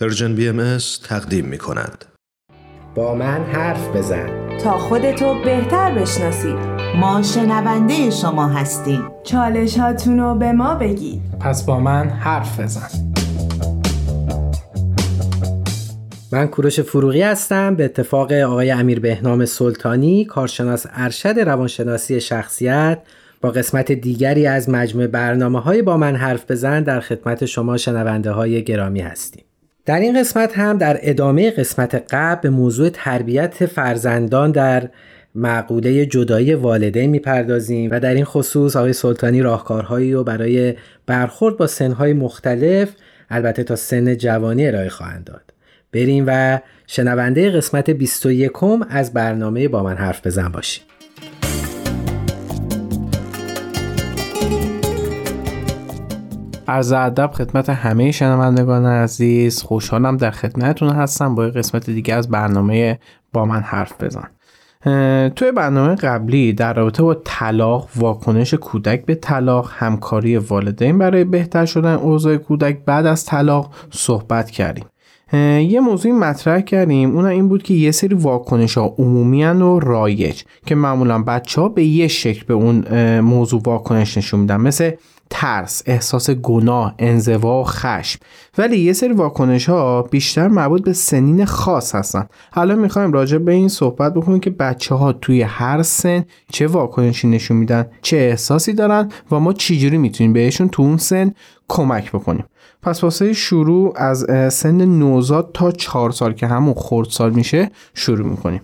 Persian BM تقدیم می کند. با من حرف بزن. تا خودتو بهتر بشناسید ما شنونده شما هستیم. چالش هاتونو به ما بگید. پس با من حرف بزن. من کوروش فروغی هستم. به اتفاق آقای امیر بهنام سلطانی کارشناس ارشد روانشناسی شخصیت با قسمت دیگری از مجموعه برنامه های با من حرف بزن در خدمت شما شنونده های گرامی هستیم. در این قسمت هم در ادامه قسمت قبل به موضوع تربیت فرزندان در معقوله جدایی والدین می‌پردازیم و در این خصوص آقای سلطانی راهکارهایی رو برای برخورد با سنهای مختلف البته تا سن جوانی ارائه خواهند داد. بریم و شنونده قسمت 21 از برنامه با من حرف بزن باشیم. عرض ادب خدمت همه شنوندگان عزیز. خوشحالم در خدمتتون هستم. با قسمت دیگه از برنامه با من حرف بزن. توی برنامه قبلی در رابطه با طلاق واکنش کودک به طلاق همکاری والدین برای بهتر شدن اوضاع کودک بعد از طلاق صحبت کردیم. یه موضوعی مطرح کردیم. اون این بود که یه سری واکنش ها عمومی و رایج که معمولا بچه ها به یه شکل به اون موضوع واکنش نشون میدن. مثل ترس، احساس گناه، انزوا و خشم. ولی یه سری واکنش ها بیشتر مربوط به سنین خاص هستن. حالا می‌خوایم راجع به این صحبت بکنیم که بچه ها توی هر سن چه واکنشی نشون میدن چه احساسی دارن و ما چجوری می‌تونیم بهشون تو اون سن کمک بکنیم. پس واسه شروع از سن نوزاد تا چهار سال که همون خردسال میشه شروع می‌کنیم.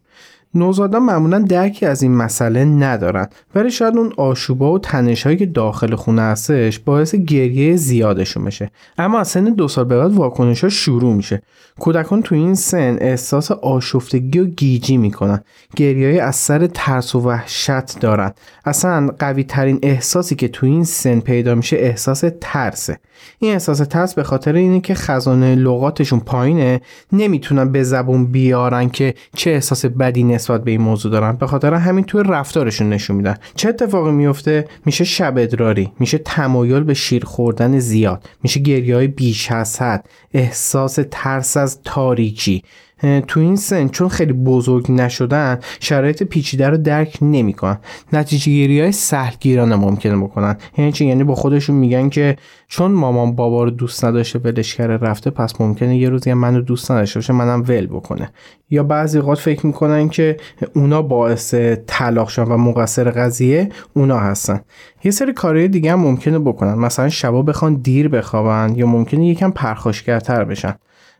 نوزادان معمولا درکی از این مسئله ندارن. ولی شاید اون آشوبا و تنش که داخل خونه هستش باعث گریه زیادشون بشه. اما از سن دو سال به بعد واکنش ها شروع میشه. کودکان تو این سن احساس آشفتگی و گیجی می‌کنن. گریه از سر ترس و وحشت دارن. اصلا قوی ترین احساسی که تو این سن پیدا میشه احساس ترسه. این احساس ترس به خاطر اینه که خزانه لغاتشون پایینه. نمی‌تونن به زبون بیارن که چه احساس بدی نسبت به این موضوع دارن به خاطر همین توی رفتارشون نشون میدن. چه اتفاقی میفته؟ میشه شب ادراری میشه تمایل به شیر خوردن زیاد میشه گریه های بیش از حد احساس ترس از تاریکی. تو این سن چون خیلی بزرگ نشدن شرایط پیچیده رو درک نمی‌کنن. نتیجه گیری های سهلگیرانه ممکنه بکنن. یعنی چی؟ یعنی با خودشون میگن که چون مامان بابا رو دوست نداشته ولش کرده رفته پس ممکنه یه روزی منو دوست نداشته باشه منم ول بکنه. یا بعضی اوقات فکر می‌کنن که اونا باعث طلاق شدن و مقصر قضیه اونا هستن. یه سری کارهای دیگه هم ممکنه بکنن. مثلا شبا بخوان دیر بخوابن یا ممکنه یکم پرخاشگرتر بشن.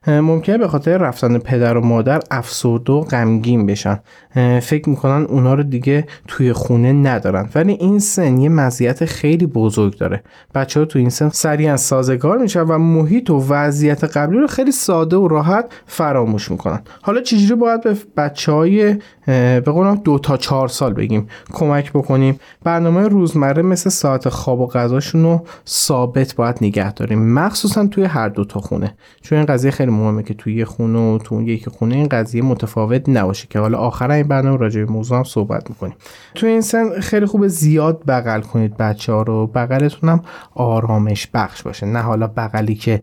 ممکنه به خاطر رفتن پدر و مادر افسرده و غمگین بشن. فکر می‌کنن اونا رو دیگه توی خونه ندارن. ولی این سن یه مزیت خیلی بزرگ داره. بچه ها تو این سن سریعا سازگار میشن و محیط و وضعیت قبلی رو خیلی ساده و راحت فراموش می‌کنن. حالا چجوری باید به بچه های به قولم دو تا چهار سال بگیم کمک بکنیم؟ برنامه روزمره مثل ساعت خواب و غذاشون رو ثابت باید نگه داریم. مخصوصا توی هر دو تا خونه. چون این قضیه خیلی مهمه که توی خونه و تو یکی خونه این قضیه متفاوت نباشه که حالا آخر این برنامه راجع به موضوع هم صحبت می‌کنیم. توی این سن خیلی خوب زیاد بغل کنید بچه ها رو. بغلتون هم آرامش بخش باشه. نه حالا بغلی که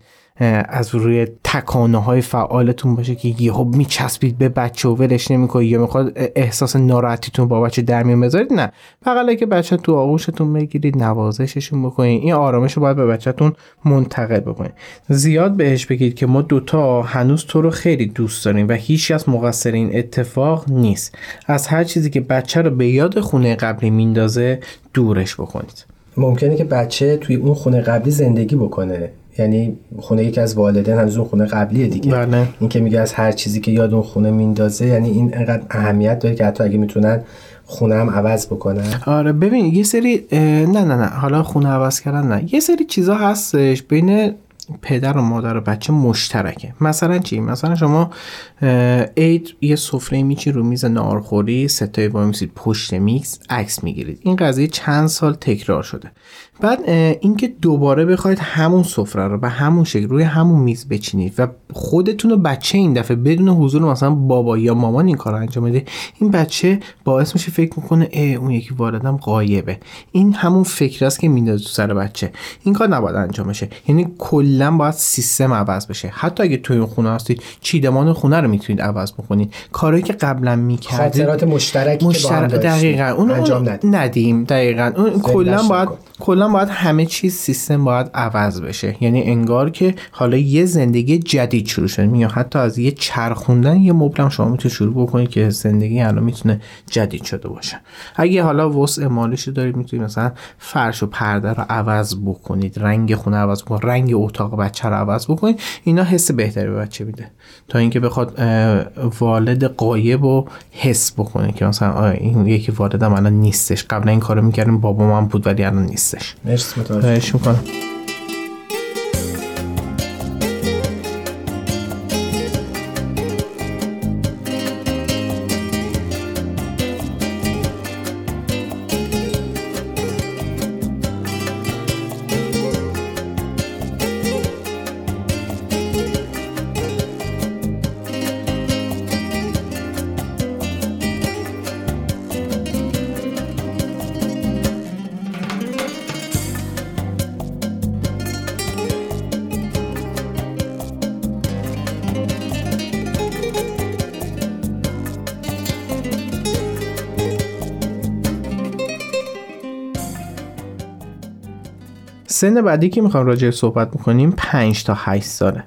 از روی تکانه های فعالتون باشه که یهو میچسبید به بچه و ولش نمی‌کنید یا می‌خواد احساس ناراحتیتون با بچه در میون بذارید نه. فقط که بچه تو آغوشتون بگیرید نوازششون بکنید. این آرامش رو باید به بچهتون منتقل بکنید. زیاد بهش بگید که ما دوتا هنوز تو رو خیلی دوست داریم و هیچ از مقصر این اتفاق نیست. از هر چیزی که بچه رو به یاد خونه قبلی میندازه دورش بکنید. ممکنه که بچه توی اون خونه قبلی زندگی بکنه. یعنی خونه یکی از والدین هنوز اون خونه قبلیه دیگه. بله. این که میگه از هر چیزی که یاد اون خونه میندازه یعنی این انقدر اهمیت داره که حتی اگه می‌تونن خونه هم عوض بکنن. آره ببین یه سری نه نه نه حالا خونه عوض کردن نه. یه سری چیزا هستش بین پدر و مادر و بچه مشترکه. مثلا چی؟ مثلا شما عید یه سفره میچی رو میز نارخوری ستای با میسید پشت میکس عکس می‌گیرید. این قضیه چند سال تکرار شده. بعد اینکه دوباره بخواید همون سفره رو به همون شکل روی همون میز بچینید و خودتون و بچه این دفعه بدون حضور مثلا بابا یا مامان این کار انجام بده این بچه باعث میشه فکر می‌کنه اه اون یکی واردم قایبه این همون فکر است که میندازه تو سر بچه. این کار نباید انجام بشه. یعنی کلا باید سیستم عوض بشه. حتی اگه توی اون خونه هستید چیدمان خونه رو می‌تونید عوض بکنید. کارهایی که قبلا می‌کردید خاطرات مشترکی مشترک که با هم دقیقاً. اون انجام ندیم. دقیقاً. اون کلا باید نکن. باید همه چیز سیستم باید عوض بشه. یعنی انگار که حالا یه زندگی جدید شروع شده. یا حتی از یه چرخوندن یه مبلم شما می‌تونید شروع بکنید که زندگی الان می‌تونه جدید شده باشه. اگه حالا وسع مالش دارید می‌تونید مثلا فرش و پرده رو عوض بکنید. رنگ خونه عوض بکنید رنگ اتاق بچه رو عوض بکنید. اینا حس بهتری به بچه میده. تا اینکه بخواد والد قایب رو حس بکنه که مثلا این یکی والدم الان نیستش. قبلا این کارو می‌کردیم بابا من بود ولی الان نیستش. Mers, muito obrigado. É, سن بعدی که می‌خوام راجع صحبت بکنیم 5 تا 8 ساله.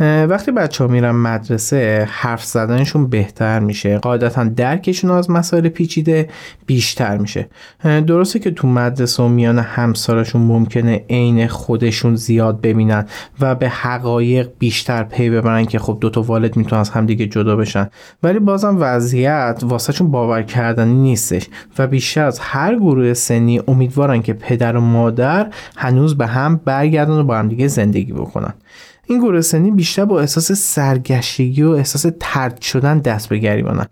وقتی بچه ها میرن مدرسه حرف زدنشون بهتر میشه. قاعدتا درکشون از مسائل پیچیده بیشتر میشه. درسته که تو مدرسه و میان همسالشون ممکنه عین خودشون زیاد ببینن و به حقایق بیشتر پی ببرن که خب دوتا والد می‌تونن از همدیگه جدا بشن. ولی بازم وضعیت واسهشون باور کردنی نیستش و بیشتر از هر گروه سنی امیدوارن که پدر و مادر هنوز به هم برگردن و با هم دیگه زندگی بکنن. این گروه بیشتر با احساس سرگشتگی و احساس ترد شدن دست به گریبانن.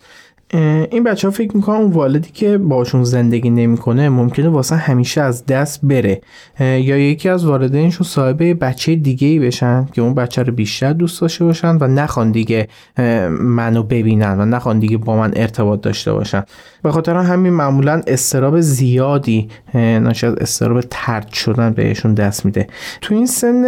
این بچه ها فکر می‌کنن اون والدی که باشون زندگی نمی‌کنه ممکنه واسه همیشه از دست بره. یا یکی از والدینشون صاحب بچه دیگه ای بشن که اون بچه رو بیشتر دوست داشته باشن و نخوان دیگه منو ببینن و نخوان دیگه با من ارتباط داشته باشن. به خاطر همین معمولا استراب زیادی ناشی از استراب ترد شدن بهشون دست میده. تو این سن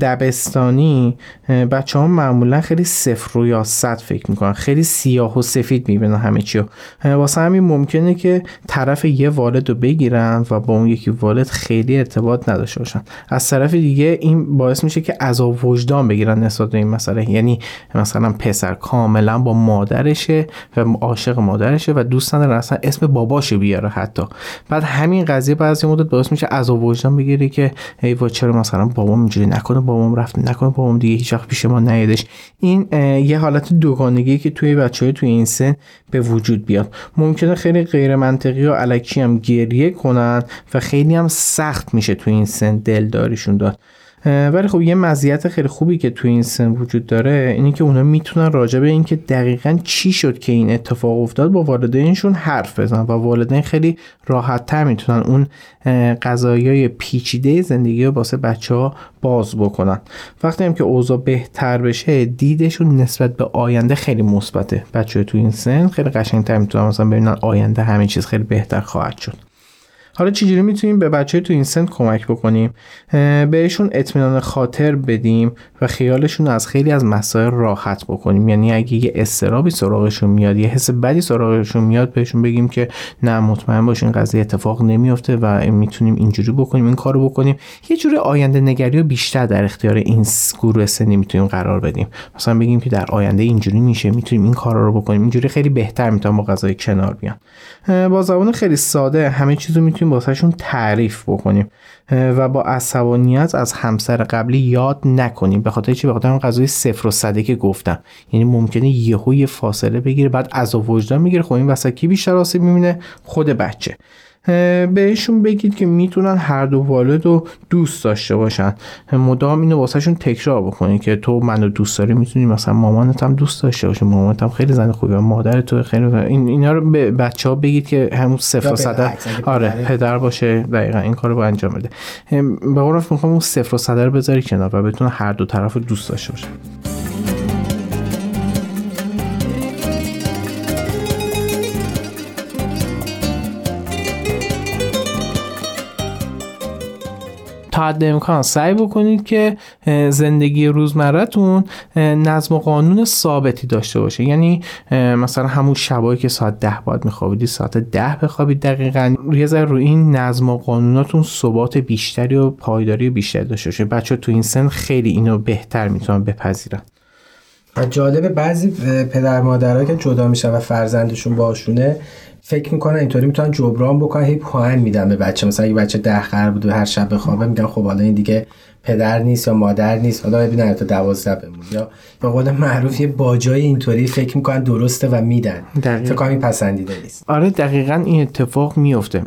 دبستانی بچه ها معمولا خیلی صفر رو یا صد فکر می‌کنن. خیلی سیاه و سفید می‌بینن. همه چی واسه همین ممکنه که طرف یه والد رو بگیرن و با اون یکی والد خیلی ارتباط نداشته باشن. از طرف دیگه این باعث میشه که عذاب وجدان بگیرن نسبت به این مسئله. یعنی مثلا پسر کاملا با مادرشه و عاشق مادرشه و دوست نداره اصلا اسم باباشو بیاره حتی. بعد همین قضیه بعضی مدت باعث میشه عذاب وجدان بگیره که ای وا چرا مثلا بابام اینجوری نکنه بابام رفت نکنه بابام دیگه هیچ وقت پیش ما نیادش. این یه حالت دوگانگی که توی بچه های توی این سن به وجود بیاد. ممکنه خیلی غیر منطقی و علکی هم گریه کنن و خیلی هم سخت میشه توی این سن دلداریشون داد. ولی خب یه مزیت خیلی خوبی که توی این سن وجود داره اینه که اونا می‌تونن راجع به اینکه دقیقا چی شد که این اتفاق افتاد با والدینشون حرف بزنن و والدین خیلی راحت تر می‌تونن اون قضایای پیچیده زندگی رو واسه بچه ها باز بکنن. وقتی هم که اوضاع بهتر بشه دیدشون نسبت به آینده خیلی مثبته. بچه تو این سن خیلی قشنگتر می‌تونن مثلا ببینن آینده همه چیز خیلی بهتر خواهد شد. حالا چجوری می‌تونیم به بچه تو این سن کمک بکنیم؟ بهشون اطمینان خاطر بدیم و خیالشون از خیلی از مسائل راحت بکنیم. یعنی اگه یه استرابی سراغشون میاد یه حس بدی سراغشون میاد بهشون بگیم که نه مطمئن باشین قضیه اتفاق نمیافته و می‌تونیم اینجوری بکنیم این کارو بکنیم. یه جوری آینده نگری رو بیشتر در اختیار این گروه سنی می‌تونیم قرار بدیم. مثلا بگیم که در آینده اینجوری میشه می‌تونیم این کارا رو بکنیم. اینجوری خیلی بهتر می‌تونن با قضای کنار بیان. با زبان خیلی ساده همه چیز رو می‌تونیم واسهشون تعریف بکنیم. و با عصبانیت از همسر قبلی یاد نکنیم. به خاطر چی؟ به خاطر اون قضیه صفر و صده که گفتم. یعنی ممکنه یهو یه فاصله بگیره بعد عذاب وجدان می‌گیره. خب این وسط کی بیشتر آسیب می‌بینه؟ خود بچه. بهشون بگید که می‌تونن هر دو والد رو دوست داشته باشن. مدام اینو واسهشون تکرار بکنید که تو منو دوست داری می‌تونی مثلا مامانت هم دوست داشته باشه مامانت هم خیلی زن خوبه مادر تو خیلی این اینا رو به بچه ها بگید که همون صفر و صدر آره پدر باشه دقیقا این کارو با انجام بده. به قول می‌خوام اون صفر و صدر بذاری کنار و بتونه هر دو طرف رو دوست داشته باشه تا حد امکان سعی بکنید که زندگی روزمرتون نظم و قانون ثابتی داشته باشه. یعنی مثلا همون شبایی که ساعت ده باید میخوابیدی ساعت ده بخوابید دقیقا. یه ذره رو این نظم و قانوناتون ثبات بیشتری و پایداری بیشتری داشته باشه. بچه تو این سن خیلی اینو بهتر می‌تونن بپذیرن. و جالب بعضی پدر مادرها که جدا میشن و فرزندشون باشونه فکر می‌کنن اینطوری می‌تونن جبران بکنن هی پوهن میدن به بچه مثلا اگه بچه ده خر بود و هر شب بخوابه میگن خب حالا این دیگه پدر نیست یا مادر نیست. حالا ببینن تا دوازده بمون یا به قول معروف یه باجای اینطوری فکر می‌کنن درسته و میدن. فکر کنم پسندیده نیست. آره دقیقا این اتفاق میفته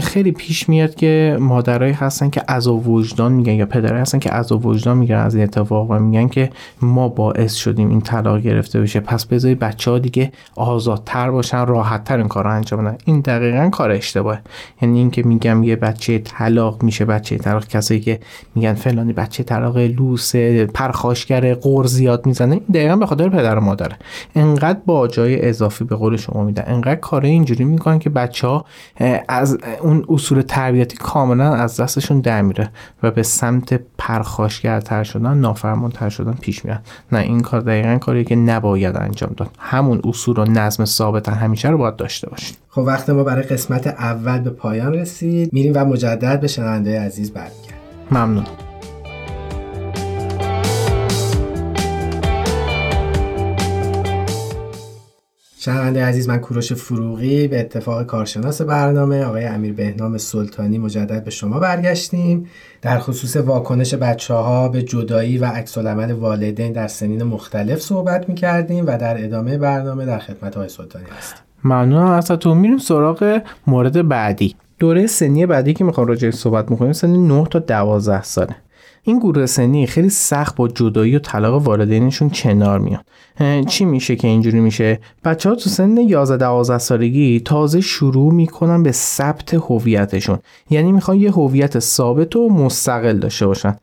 خیلی پیش میاد که مادرایی هستن که از وجدان میگن یا پدرایی هستن که از وجدان میگن از این اتفاق و میگن که ما باعث شدیم این طلاق گرفته بشه. پس بذاری بچه ها دیگه آزادتر باشن راحتتر این کار رو انجام بدن. این دقیقا کار اشتباهه یعنی اینکه میگم یه بچه طلاق میشه بچه طلاق کسایی که میگن فلانی بچه طلاق لوس پرخاشگر قور زیاد می‌زنه دقیقا به خاطر پدر و مادره انقدر با جای اضافی به قول شما میدن. انقدر کار اینجوری می‌کنن که بچه ها از اون اصول تربیتی کاملا از دستشون در میره و به سمت پرخاشگرتر شدن نافرمانتر شدن پیش میرن. نه این کار دقیقا کاری که نباید انجام داد. همون اصول و نظم ثابت همیشه رو باید داشته باشید. خب وقت ما برای قسمت اول به پایان رسید. میریم و مجدد به شنونده عزیز برمیگردیم. ممنون. شنونده عزیز من کوروش فروغی به اتفاق کارشناس برنامه آقای امیر بهنام سلطانی مجدد به شما برگشتیم. در خصوص واکنش بچه ها به جدایی و عکس والدین در سنین مختلف صحبت می کردیم و در ادامه برنامه در خدمت های سلطانی هستیم. ممنون ازتون. میریم سراغ مورد بعدی. دوره سنی بعدی که می‌خوام راجعش صحبت می‌کنیم سنی 9 تا 12 ساله. این گروه سنی خیلی سخت با جدایی و طلاق والدینشون کنار میاد چی میشه که اینجوری میشه؟ بچه ها تو سن 11 12 سالگی تازه شروع می‌کنن به ثبت هویتشون. یعنی می‌خوان یه هویت ثابت و مستقل داشته باشن.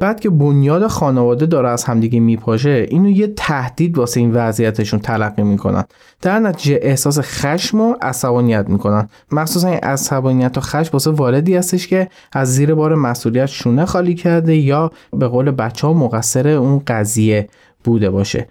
بعد که بنیاد خانواده داره از همدیگه میپاشه اینو یه تهدید واسه این وضعیتشون تلقی می‌کنن. در نتیجه احساس خشم و عصبانیت می‌کنن. مخصوصا این عصبانیت و خشم واسه والدی هستش که از زیر بار مسئولیت شونه خالی کرده یا به قول بچه ها مقصر اون قضیه. بوده باشه.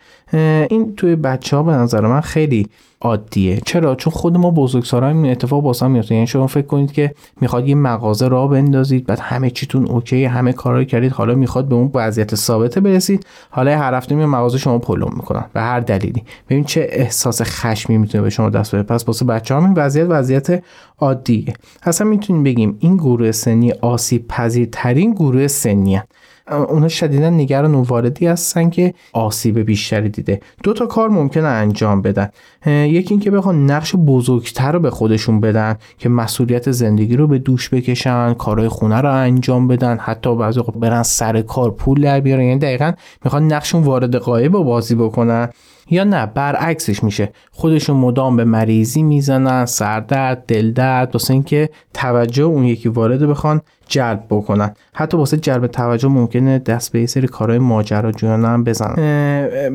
این توی بچه ها به نظر من خیلی عادیه. چرا؟ چون خود ما بزرگسالان این اتفاق واسه میفته. یعنی شما فکر کنید که می‌خواد یه مغازه را بندازید بعد همه چیتون اوکی همه کارا کردید حالا می‌خواد به اون وضعیت ثابته برسید حالا هر هفته می مغازه شما پلم می‌کنن به هر دلیلی. ببین چه احساس خشمی می‌تونه به شما دست بده پس واسه بچه این وضعیت وضعیت عادیه. اصلا می‌تونیم بگیم این گروه سنی آسیب پذیرترین گروه سنی اونا شدیدا نگران واردی هستن که آسیب بیشتری دیده. دو تا کار ممکنه انجام بدن. یکی اینکه بخوان نقش بزرگتر رو به خودشون بدن که مسئولیت زندگی رو به دوش بکشن کارهای خونه رو انجام بدن حتی بعضی برن سر کار پول در بیارن. یعنی دقیقا می‌خوان نقشون وارد قایب رو بازی بکنن یا نه برعکسش میشه. خودشون مدام به مریضی می‌زنن سردرد دلدرد واسه اینکه توجه اون یکی وارد بخوان جلب بکنن. حتی واسه جلب توجه ممکنه دست به یه سری کارهای ماجراجویانه هم بزنن.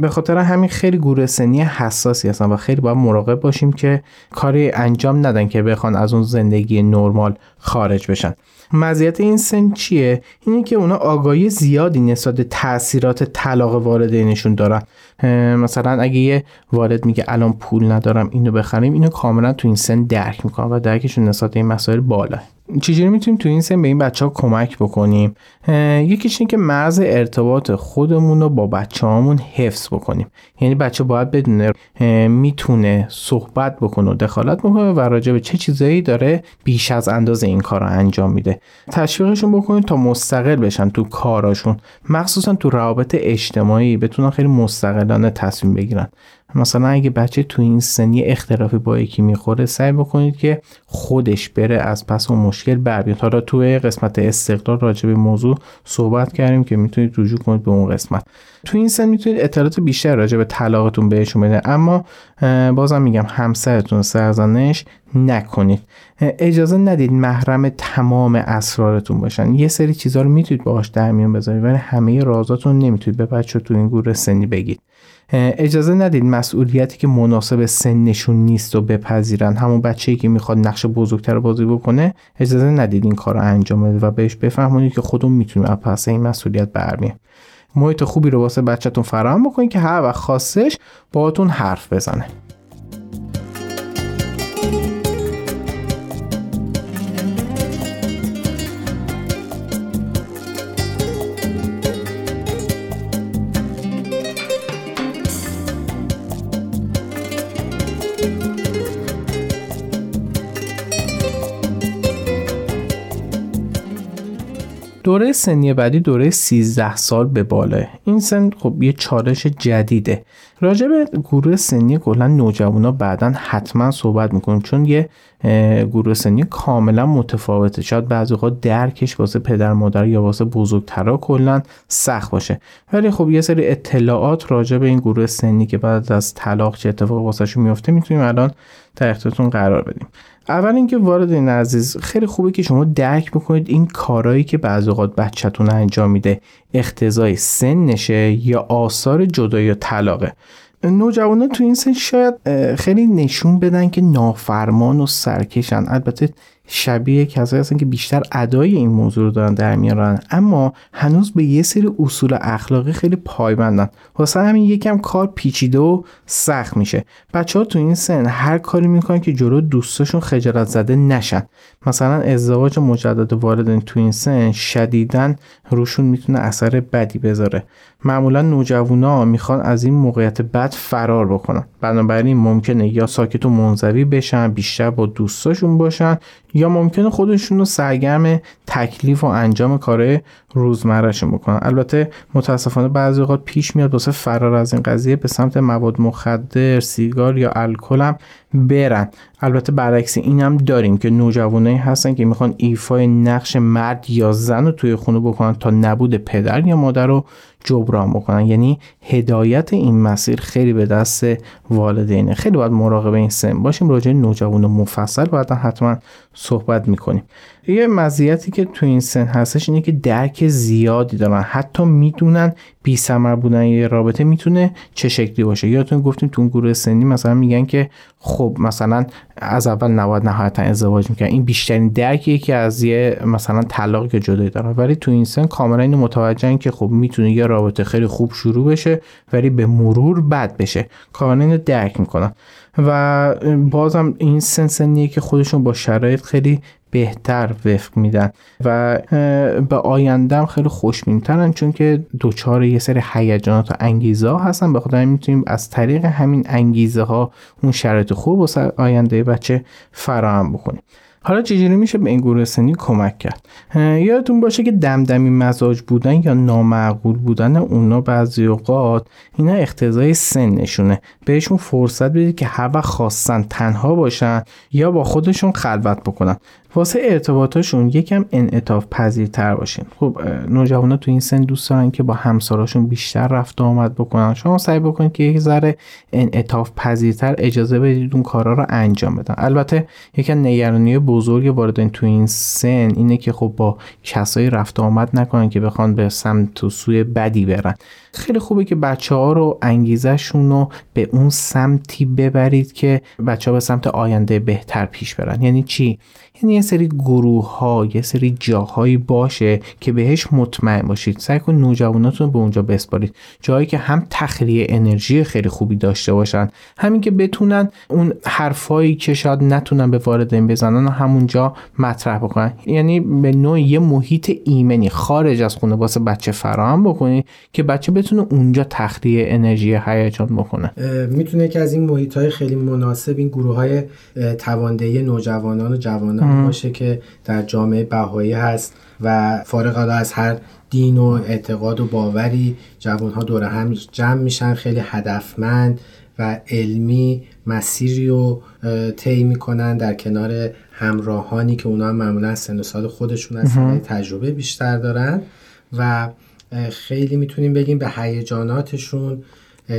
به خاطر همین خیلی گروه سنی حساسی هستن و خیلی باید مراقب باشیم که کاری انجام ندن که بخوان از اون زندگی نرمال خارج بشن. مزیت این سن چیه؟ اینه که اونا آگاهی زیادی نسبت تاثیرات طلاق والدینشون دارن. مثلا اگه یه والد میگه الان پول ندارم اینو بخریم اینو کاملا تو این سن درک می‌کنن و درکشون نسبت این مسائل بالاه چجوری می‌تونیم تو این سن به این بچه ها کمک بکنیم؟ یکیش این که مرز ارتباط خودمون رو با بچه هامون حفظ بکنیم. یعنی بچه باید بدونه می‌تونه صحبت بکنه و دخالت بکنه و راجع به چه چیزایی داره بیش از اندازه این کار رو انجام میده. تشویقشون بکنیم تا مستقل بشن تو کاراشون مخصوصا تو روابط اجتماعی بتونن خیلی مستقلانه تصمیم بگیرن. مثلا اگه بچه تو این سنی اختلافی با یکی می‌خوره سعی بکنید که خودش بره از پس اون مشکل بر بیاد. حالا توی قسمت استقلال راجع به موضوع صحبت کردیم که می‌تونید رجوع کنید به اون قسمت. تو این سن می‌تونید اطلاعات بیشتر راجع به طلاقتون بهشون بده اما بازم میگم همسرتون سرزنش نکنید. اجازه ندید محرم تمام اسرارتون باشن. یه سری چیزها رو می‌تونید باهاش در میون بذارید ولی همه رازاتون نمی‌تونید به بچه تو این گروه سنی بگید. اجازه ندید مسئولیتی که مناسب سنشون نیست و بپذیرن. همون بچه‌ای که می‌خواد نقش بزرگتر بازی بکنه اجازه ندید این کار رو انجام بده و بهش بفهمونید که خودمون می‌تونیم از پس این مسئولیت برمیم محیط خوبی رو واسه بچهتون فراهم بکنید که هر وقت خواستش باهاتون حرف بزنه. دوره سنی بعدی دوره 13 سال به بالاه این سن خب یه چالش جدیده. راجع به گروه سنی کلا نوجوانا بعدا حتما صحبت می‌کنیم چون یه گروه سنی کاملا متفاوته. شاید بعضی اوقات درکش واسه پدر مادر یا واسه بزرگترا کلا سخت باشه. ولی خب یه سری اطلاعات راجع به این گروه سنی که بعد از طلاق چه اتفاق واسهشون میفته می‌تونیم الان در اختیارتون قرار بدیم. اول اینکه وارد این عزیز خیلی خوبه که شما درک بکنید این کارهایی که بعض اوقات بچهتون انجام میده. اختزای سنشه یا آثار جدایی یا طلاقه. نوجوانان تو این سن شاید خیلی نشون بدن که نافرمان و سرکشن. البته شبیه کسایی هستن که بیشتر ادای این موضوع رو دارن در میارن اما هنوز به یه سری اصول اخلاقی خیلی پایبندن. واسه همین یکم کار پیچیده و سخت میشه. بچه ها تو این سن هر کاری می‌کنن که جلو دوستاشون خجالت زده نشن. مثلا ازدواج مجدد والدین تو این سن شدیدن روشون می‌تونه اثر بدی بذاره. معمولا نوجوانا می‌خوان از این موقعیت بد فرار بکنن. بنابراین ممکنه یا ساکت و منزوی بشن بیشتر با دوستاشون باشن یا ممکنه خودشون رو سرگرم تکلیف و انجام کارهای روزمرهشون بکنن. البته متاسفانه بعضی اوقات پیش میاد واسه فرار از این قضیه به سمت مواد مخدر سیگار یا الکل هم برن. البته برعکس این هم داریم که نوجوانایی هستن که می‌خوان ایفای نقش مرد یا زن رو توی خونه بکنن تا نبود پدر یا مادر رو جبران بکنن. یعنی هدایت این مسیر خیلی به دست والدینه. خیلی باید مراقب این سن باشیم. راجع نوجوان مفصل بعدا حتما صحبت می‌کنیم. یه مزیتی که تو این سن هستش اینه که درک زیادی دارن. حتی می‌دونن بی سمر بودن یه رابطه می‌تونه چه شکلی باشه. یادتون گفتیم تو اون گروه سنی مثلا میگن که خب مثلا از اول نباید نهایتا ازدواج می‌کنن این بیشترین درکیه که از یه مثلا طلاق که جدایی دارن. ولی تو این سن کاملا اینو متوجهن که خب می‌تونه یه رابطه خیلی خوب شروع بشه ولی به مرور بد بشه. کاملا اینو درک می‌کنن. و بازم این سن سنیه که خودشون با شرایط خیلی بهتر وفق میدن و به آیندهم خیلی خوشبینترن چون که دوچار یه سری هیجانات و انگیزه ها هستن. به خاطر می‌تونیم از طریق همین انگیزه ها اون شرایط خوب واسه آینده بچه فراهم بکنیم. حالا چجوری میشه به این گروه سنی کمک کرد؟ یادتون باشه که دمدمی مزاج بودن یا نامعقول بودن اونا بعضی اوقات اینا سن نشونه بهشون فرصت بدید که هر وقت خواستن تنها باشن یا با خودشون خلوت بکنن. واسه ارتباطاشون یکم انعطاف پذیرتر باشین خب نوجوانا تو این سن دوست دارن که با همساراشون بیشتر رفت آمد بکنن. شما سعی بکنید که یک ذره انعطاف پذیرتر اجازه بدید اون کارا رو انجام بدن. البته یکم نگرانی بزرگ واردن تو این سن اینه که خب با کسایی رفت آمد نکنن که بخوان به سمت و سوی بدی برن. خیلی خوبه که بچه ها رو انگیزشون رو به اون سمتی ببرید که بچه ها به سمت آینده بهتر پیش برن. یعنی چی؟ یعنی یه سری گروه ها یه سری جاهایی باشه که بهش مطمئن باشید. سعی کن نوجواناتون به اونجا بسپارید. جایی که هم تخلیه انرژی خیلی خوبی داشته باشن همین که بتونن اون حرفایی که شاید نتونن به والدین بزنن و همونجا مطرح بکنن. یعنی به نوع یه محیط ایمنی خارج از خونه واسه بچه فراهم بکنید که بچه بتونه اونجا تخلیه انرژی هیجان بکنه. می‌تونه که از این محیط های خیلی مناسب این گروه های تواندهی نوجوانان و جوانان باشه که در جامعه بهایی هست و فارغ از هر دین و اعتقاد و باوری جوانها دور هم جمع میشن خیلی هدفمند و علمی مسیری رو طی می‌کنن در کنار همراهانی که اونا هم معمولا سن و سال خودشون هستن تجربه بیشتر دارن و خیلی می‌تونیم بگیم به هیجاناتشون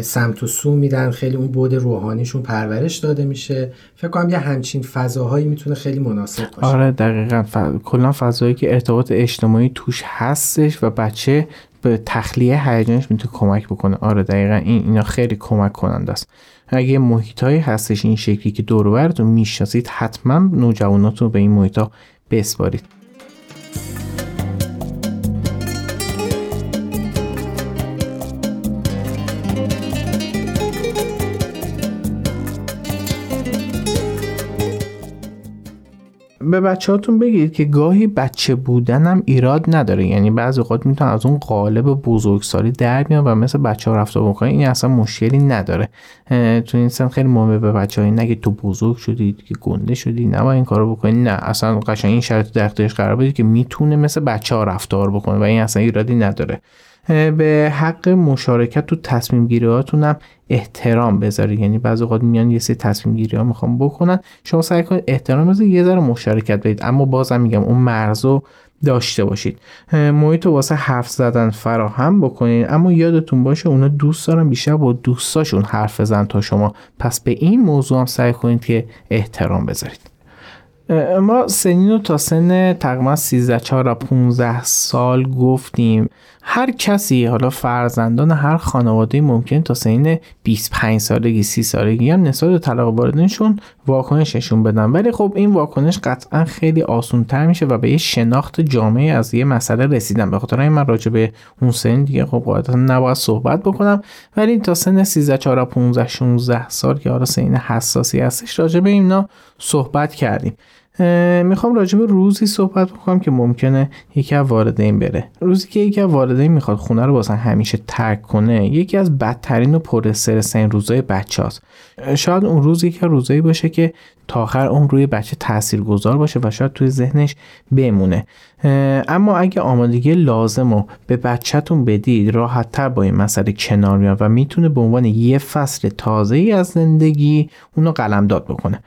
سمت و سو میدن. خیلی اون بود روحانیشون پرورش داده میشه. فکر کنم یه همچین فضاهایی می‌تونه خیلی مناسب باشه. آره دقیقا. ف... کلا فضایی که ارتباط اجتماعی توش هستش و بچه به تخلیه هیجانش می‌تونه کمک بکنه. آره دقیقا. این اینا خیلی کمک کننده است. اگه محیط هستش این شکلی که دور براتون می‌شناسید حتما نوجواناتون به این محیط ها بسپارید. به بچه هاتون بگید که گاهی بچه بودنم ایراد نداره. یعنی بعضی اوقات می‌تونن از اون قالب بزرگسالی در بیان و مثل بچه ها رفتار بکنن. این اصلا مشکلی نداره. تو این سن خیلی مهمه به بچه های نگه تو بزرگ شدی که گنده شدی نباید این کارو بکنی نه اصلا قشنگ این شرط در اختیارش قرار بدید که می‌تونه مثل بچه ها رفتار بکنه و این اصلا ایرادی نداره. به حق مشارکت تو تصمیم گیری هم احترام بذارید. یعنی بعضی اوقات میان یه سری تصمیم گیری ها می‌خوام بکنن. شما سعی کنید احترام بذارید یه ذره مشارکت بدید. اما بازم میگم اون مرزو داشته باشید. محیط رو واسه حرف زدن فراهم بکنید. اما یادتون باشه اونا دوست دارن بیشتر با دوستاشون حرف بزن تا شما. پس به این موضوع هم سعی کنید که احترام بذارید. ما سنین رو تا سن تقریبا 13 4 15 سال گفتیم. هر کسی حالا فرزندان هر خانواده ممکن تا سنین 25 سالگی 30 سالگی هم نسبت به طلاق واردنشون واکنششون بدن ولی خب این واکنش قطعا خیلی آسون تر میشه و به یه شناخت جامعه از یه مسئله رسیدن به خاطر این من راجع به اون سن دیگه خب قاعدتا نباید صحبت بکنم. ولی تا سن 13 4 15 16 سال که حالا سن حساسی هستش راجع به اینا صحبت کردیم. می‌خوام راجع به روزی صحبت بکنم که ممکنه یکی از والدین بره روزی که یکی از والدین می‌خواد خونه رو واسه همیشه ترک کنه یکی از بدترین و پر استرس این روزای بچه هست. شاید اون روز یکی روزایی باشه که تا آخر اون روی بچه تأثیر گذار باشه و شاید توی ذهنش بمونه اما اگه آمادگی لازم رو به بچهتون بدید راحت تر با این مسئله کنار میاد و می‌تونه به عنوان یه فصل تازه ای از زندگی اونو قلمداد بکنه.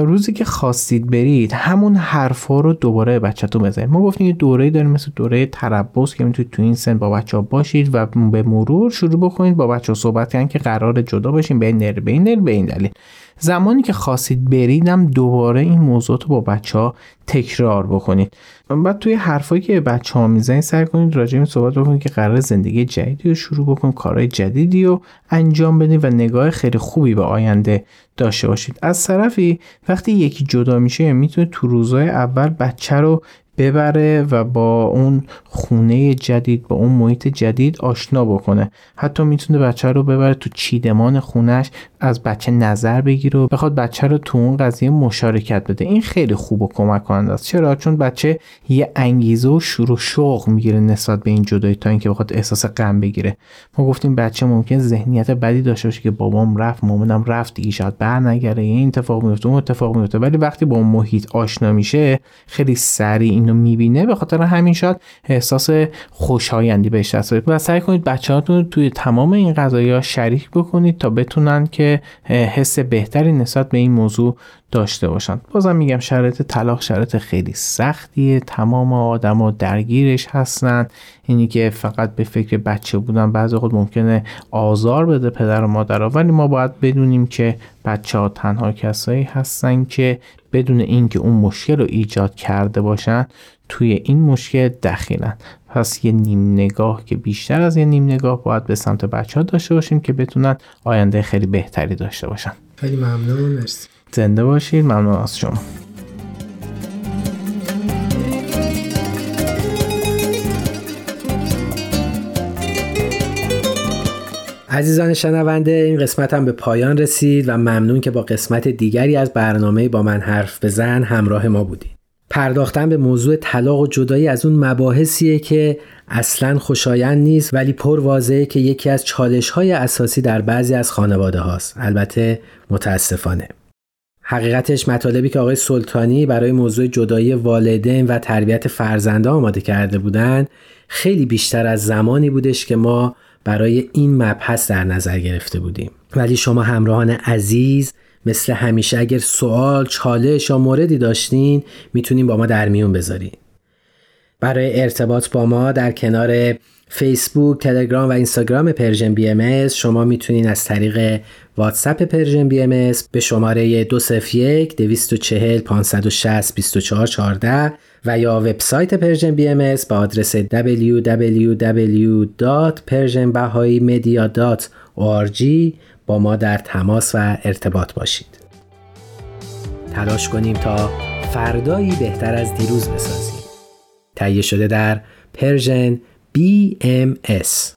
روزی که خواستید برید همون حرفا رو دوباره بچهتون بزنید ما گفتیم یه دوره داریم مثل دوره تربص که می‌تونید تو این سن با بچه ها باشید و به مرور شروع بکنید با بچه ها صحبت کردن که قرار جدا به این به این به این دلیل. زمانی که خواستید بریدم دوباره این موضوعات رو با بچه ها تکرار بکنید. بعد توی حرفایی که بچه ها می‌زنید سعی کنید راجع به صحبت بکنید که قرار زندگی جدیدی رو شروع بکنید کارهای جدیدی رو انجام بدید و نگاه خیلی خوبی به آینده داشته باشید. از طرفی وقتی یکی جدا میشه می‌تونه تو روزهای اول بچه رو ببره و با اون خونه جدید با اون محیط جدید آشنا بکنه. حتی می‌تونه بچه رو ببره تو چیدمان خونش از بچه نظر بگیره و بخواد بچه رو تو اون قضیه مشارکت بده. این خیلی خوب و کمک کننده است. چرا؟ چون بچه یه انگیزه و شروع شوق می‌گیره نسبت به این جدایی تا اینکه بخواد احساس غم بگیره. ما گفتیم بچه ممکن ذهنیت بدی داشته باشه که بابام رفت مامانم رفت دیگه شاید برنگره این اتفاق میفته اون اتفاق میفته ولی وقتی با اون محیط آشنا میشه خیلی سریع اینو می‌بینه به خاطر همین شاید احساس خوشایندی بهش دست و سعی کنید بچه‌هاتون توی تمام این قضايا شریک بکنید تا بتونن که حس بهتری نسبت به این موضوع داشته باشند بازم میگم شرایط طلاق شرایط خیلی سختیه. تمام آدما درگیرش هستن. اینی که فقط به فکر بچه بودن بعضی خود ممکنه آزار بده پدر و مادر ولی ما باید بدونیم که بچه ها تنها کسایی هستن که بدون اینکه اون مشکل رو ایجاد کرده باشن توی این مشکل دخیلن. پس یه نیم نگاه که بیشتر از یه نیم نگاه باید به سمت بچه ها داشته باشیم که بتونن آینده خیلی بهتری داشته باشن. خیلی ممنون مرسی. زنده باشید ممنون از شما. عزیزان شنونده این قسمت هم به پایان رسید و ممنون که با قسمت دیگری از برنامه با من حرف بزن همراه ما بودید. پرداختن به موضوع طلاق و جدایی از اون مباحثیه که اصلا خوشایند نیست ولی پر واضحه که یکی از چالش های اساسی در بعضی از خانواده هاست. البته متاسفانه. حقیقتش مطالبی که آقای سلطانی برای موضوع جدایی والدین و تربیت فرزنده آماده کرده بودند خیلی بیشتر از زمانی بودش که ما برای این مبحث در نظر گرفته بودیم. ولی شما همراهان عزیز مثل همیشه اگر سوال، چالش یا موردی داشتین می‌تونین با ما در میون بذارین. برای ارتباط با ما در کنار فیسبوک، تلگرام و اینستاگرام Persian BM شما می‌تونین از طریق واتساپ Persian BM به شماره 201 240 560 2414 و یا وبسایت Persian BM با آدرس www.persianbahaimedia.org با ما در تماس و ارتباط باشید. تلاش کنیم تا فردایی بهتر از دیروز بسازیم. تهیه شده در پرژن BMS